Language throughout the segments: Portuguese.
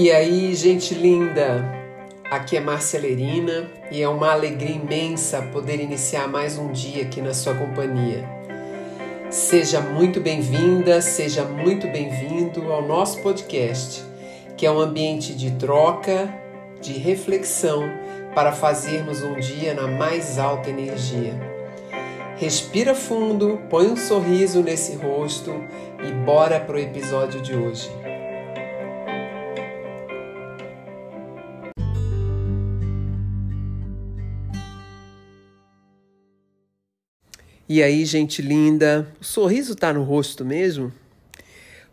E aí, gente linda, aqui é Márcia Lerina e é uma alegria imensa poder iniciar mais um dia aqui na sua companhia. Seja muito bem-vinda, seja muito bem-vindo ao nosso podcast, que é um ambiente de troca, de reflexão para fazermos um dia na mais alta energia. Respira fundo, põe um sorriso nesse rosto e bora pro episódio de hoje. E aí, gente linda, o sorriso tá no rosto mesmo?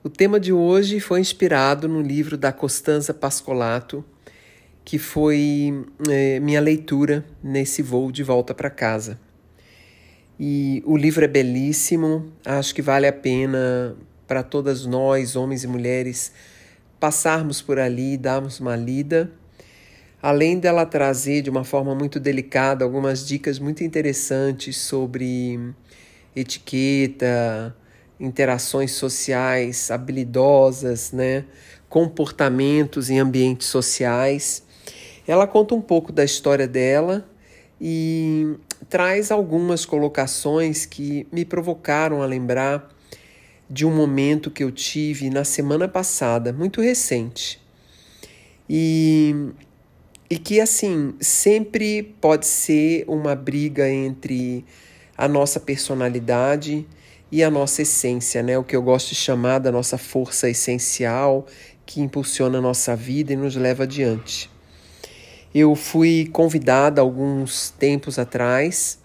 O tema de hoje foi inspirado no livro da Costanza Pascolato, que foi é, minha leitura nesse voo de volta para casa. E o livro é belíssimo, acho que vale a pena para todas nós, homens e mulheres, passarmos por ali e darmos uma lida além dela trazer de uma forma muito delicada algumas dicas muito interessantes sobre etiqueta, interações sociais habilidosas, né, comportamentos em ambientes sociais. Ela conta um pouco da história dela e traz algumas colocações que me provocaram a lembrar de um momento que eu tive na semana passada, muito recente. E e que assim sempre pode ser uma briga entre a nossa personalidade e a nossa essência, né? O que eu gosto de chamar da nossa força essencial que impulsiona a nossa vida e nos leva adiante. Eu fui convidada alguns tempos atrás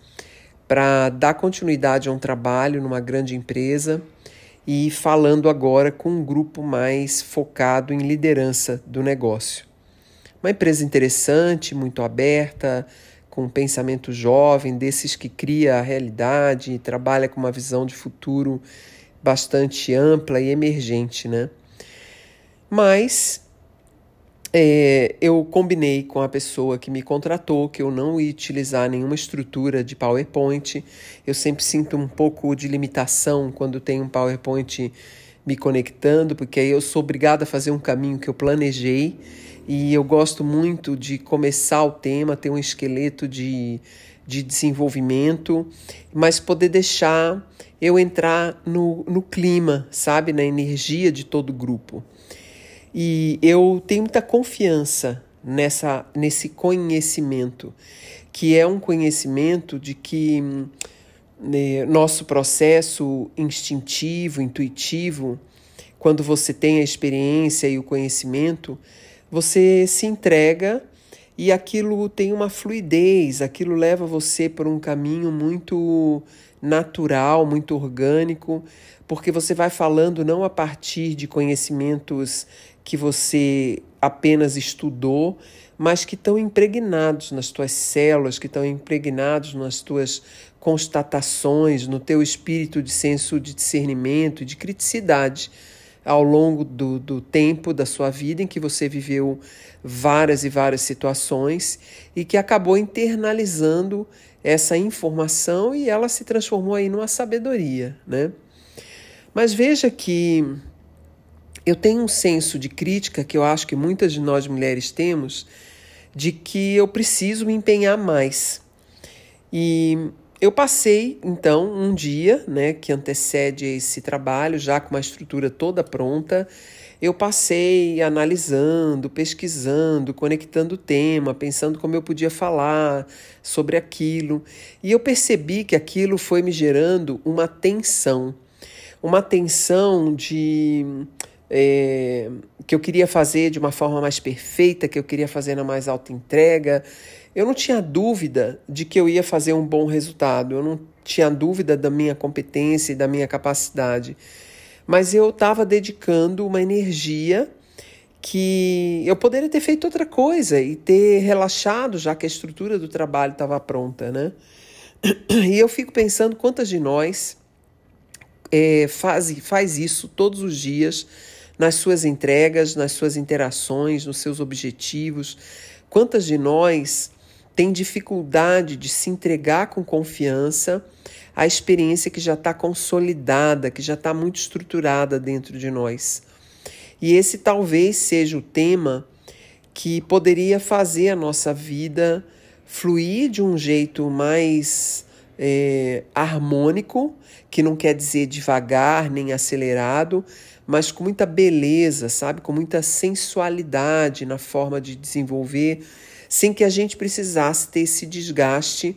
para dar continuidade a um trabalho numa grande empresa e falando agora com um grupo mais focado em liderança do negócio. Uma empresa interessante, muito aberta, com um pensamento jovem, desses que cria a realidade, trabalha com uma visão de futuro bastante ampla e emergente, né? Mas é, eu combinei com a pessoa que me contratou que eu não ia utilizar nenhuma estrutura de PowerPoint. Eu sempre sinto um pouco de limitação quando tem um PowerPoint me conectando, porque aí eu sou obrigada a fazer um caminho que eu planejei e eu gosto muito de começar o tema, ter um esqueleto de, de desenvolvimento, mas poder deixar eu entrar no, no clima, sabe, na energia de todo o grupo. E eu tenho muita confiança nessa, nesse conhecimento, que é um conhecimento de que né, nosso processo instintivo, intuitivo, quando você tem a experiência e o conhecimento, você se entrega e aquilo tem uma fluidez, aquilo leva você por um caminho muito natural, muito orgânico, porque você vai falando não a partir de conhecimentos que você apenas estudou, mas que estão impregnados nas tuas células, que estão impregnados nas tuas constatações, no teu espírito de senso de discernimento, de criticidade ao longo do, do tempo da sua vida em que você viveu várias e várias situações e que acabou internalizando essa informação e ela se transformou aí numa sabedoria, né? Mas veja que eu tenho um senso de crítica que eu acho que muitas de nós mulheres temos, de que eu preciso me empenhar mais. E eu passei, então, um dia, né, que antecede esse trabalho, já com uma estrutura toda pronta, eu passei analisando, pesquisando, conectando o tema, pensando como eu podia falar sobre aquilo. E eu percebi que aquilo foi me gerando uma tensão. Uma tensão de. É, que eu queria fazer de uma forma mais perfeita, que eu queria fazer na mais alta entrega, eu não tinha dúvida de que eu ia fazer um bom resultado, eu não tinha dúvida da minha competência e da minha capacidade, mas eu estava dedicando uma energia que eu poderia ter feito outra coisa e ter relaxado, já que a estrutura do trabalho estava pronta, né? E eu fico pensando quantas de nós é, faz, faz isso todos os dias nas suas entregas, nas suas interações, nos seus objetivos. Quantas de nós tem dificuldade de se entregar com confiança à experiência que já está consolidada, que já está muito estruturada dentro de nós. E esse talvez seja o tema que poderia fazer a nossa vida fluir de um jeito mais é, harmônico, que não quer dizer devagar nem acelerado, mas com muita beleza, sabe? Com muita sensualidade na forma de desenvolver, sem que a gente precisasse ter esse desgaste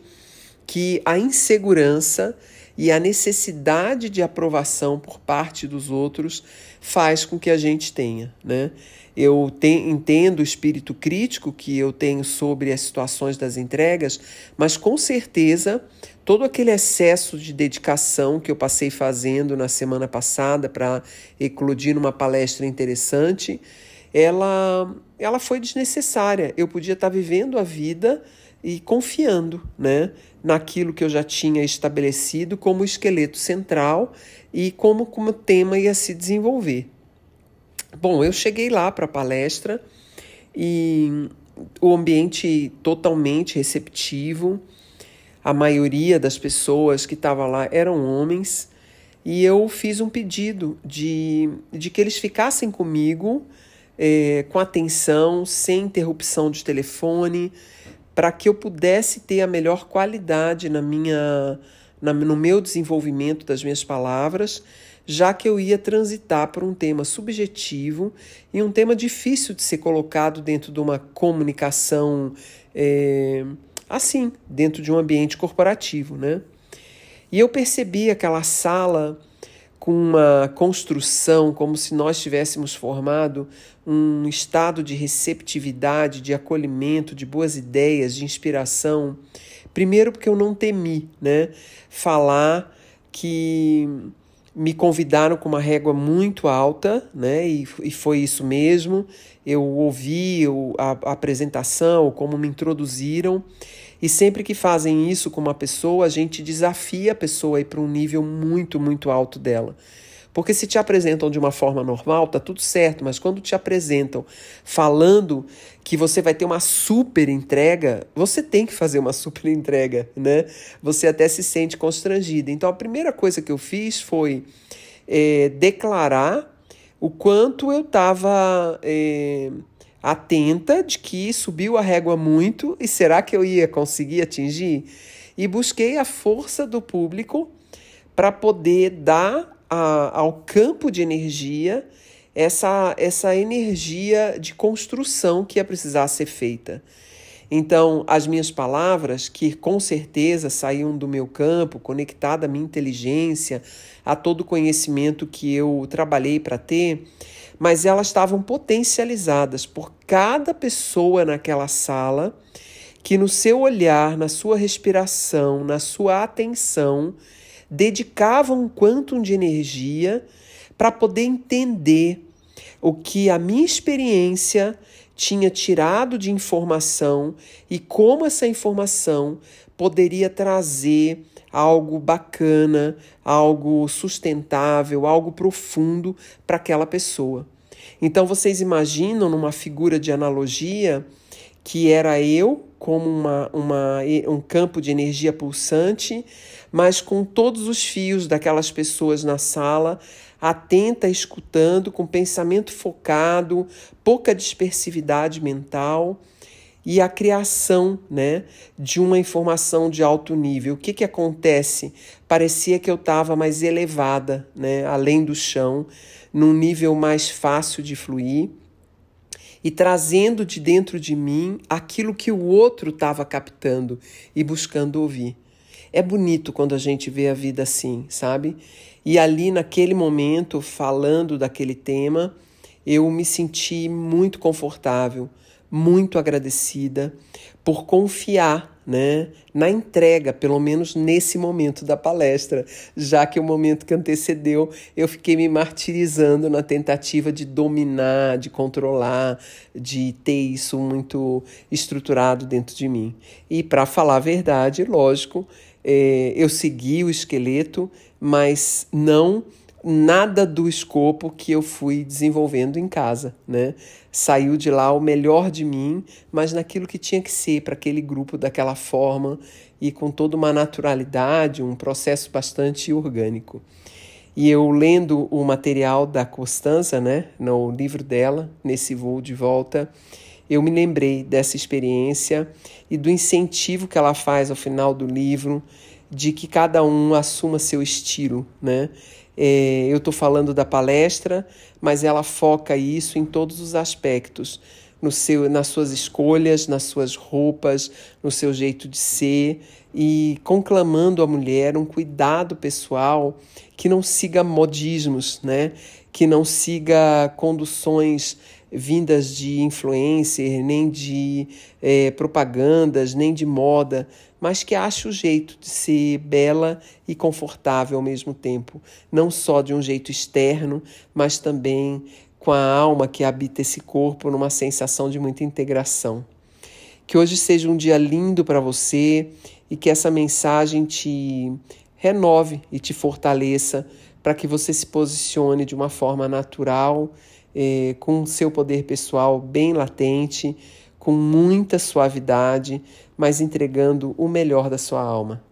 que a insegurança e a necessidade de aprovação por parte dos outros faz com que a gente tenha, né? Eu entendo o espírito crítico que eu tenho sobre as situações das entregas, mas com certeza todo aquele excesso de dedicação que eu passei fazendo na semana passada para eclodir numa palestra interessante, ela, ela foi desnecessária. Eu podia estar vivendo a vida e confiando né, naquilo que eu já tinha estabelecido como esqueleto central e como, como tema ia se desenvolver. Bom, eu cheguei lá para a palestra e o ambiente totalmente receptivo. A maioria das pessoas que estavam lá eram homens e eu fiz um pedido de, de que eles ficassem comigo é, com atenção, sem interrupção de telefone, para que eu pudesse ter a melhor qualidade na minha, na, no meu desenvolvimento das minhas palavras já que eu ia transitar por um tema subjetivo e um tema difícil de ser colocado dentro de uma comunicação é, assim, dentro de um ambiente corporativo, né? E eu percebi aquela sala com uma construção como se nós tivéssemos formado um estado de receptividade, de acolhimento, de boas ideias, de inspiração. Primeiro porque eu não temi, né, falar que me convidaram com uma régua muito alta, né? E, e foi isso mesmo. Eu ouvi a, a apresentação, como me introduziram. E sempre que fazem isso com uma pessoa, a gente desafia a pessoa a ir para um nível muito, muito alto dela. Porque se te apresentam de uma forma normal, tá tudo certo, mas quando te apresentam falando que você vai ter uma super entrega, você tem que fazer uma super entrega, né? Você até se sente constrangido. Então a primeira coisa que eu fiz foi é, declarar o quanto eu estava é, atenta de que subiu a régua muito e será que eu ia conseguir atingir? E busquei a força do público para poder dar a, ao campo de energia essa, essa energia de construção que ia precisar ser feita. Então, as minhas palavras, que com certeza saíam do meu campo, conectada à minha inteligência, a todo o conhecimento que eu trabalhei para ter, mas elas estavam potencializadas por cada pessoa naquela sala que, no seu olhar, na sua respiração, na sua atenção, dedicavam um quantum de energia para poder entender o que a minha experiência tinha tirado de informação e como essa informação poderia trazer algo bacana, algo sustentável, algo profundo para aquela pessoa. Então vocês imaginam numa figura de analogia que era eu como uma, uma, um campo de energia pulsante, mas com todos os fios daquelas pessoas na sala, atenta, escutando, com pensamento focado, pouca dispersividade mental e a criação né, de uma informação de alto nível. O que, que acontece? Parecia que eu estava mais elevada, né, além do chão, num nível mais fácil de fluir e trazendo de dentro de mim aquilo que o outro estava captando e buscando ouvir. É bonito quando a gente vê a vida assim, sabe? E ali naquele momento, falando daquele tema, eu me senti muito confortável, muito agradecida por confiar né, na entrega, pelo menos nesse momento da palestra, já que o momento que antecedeu eu fiquei me martirizando na tentativa de dominar, de controlar, de ter isso muito estruturado dentro de mim. E para falar a verdade, lógico, é, eu segui o esqueleto, mas não nada do escopo que eu fui desenvolvendo em casa, né? Saiu de lá o melhor de mim, mas naquilo que tinha que ser para aquele grupo daquela forma e com toda uma naturalidade, um processo bastante orgânico. E eu lendo o material da Constança, né, no livro dela, nesse voo de volta, eu me lembrei dessa experiência e do incentivo que ela faz ao final do livro de que cada um assuma seu estilo, né? É, eu estou falando da palestra, mas ela foca isso em todos os aspectos, no seu, nas suas escolhas, nas suas roupas, no seu jeito de ser e conclamando a mulher um cuidado pessoal que não siga modismos, né? Que não siga conduções vindas de influencer, nem de é, propagandas, nem de moda, mas que ache o jeito de ser bela e confortável ao mesmo tempo, não só de um jeito externo, mas também com a alma que habita esse corpo numa sensação de muita integração. Que hoje seja um dia lindo para você e que essa mensagem te renove e te fortaleça para que você se posicione de uma forma natural é, com seu poder pessoal bem latente, com muita suavidade, mas entregando o melhor da sua alma.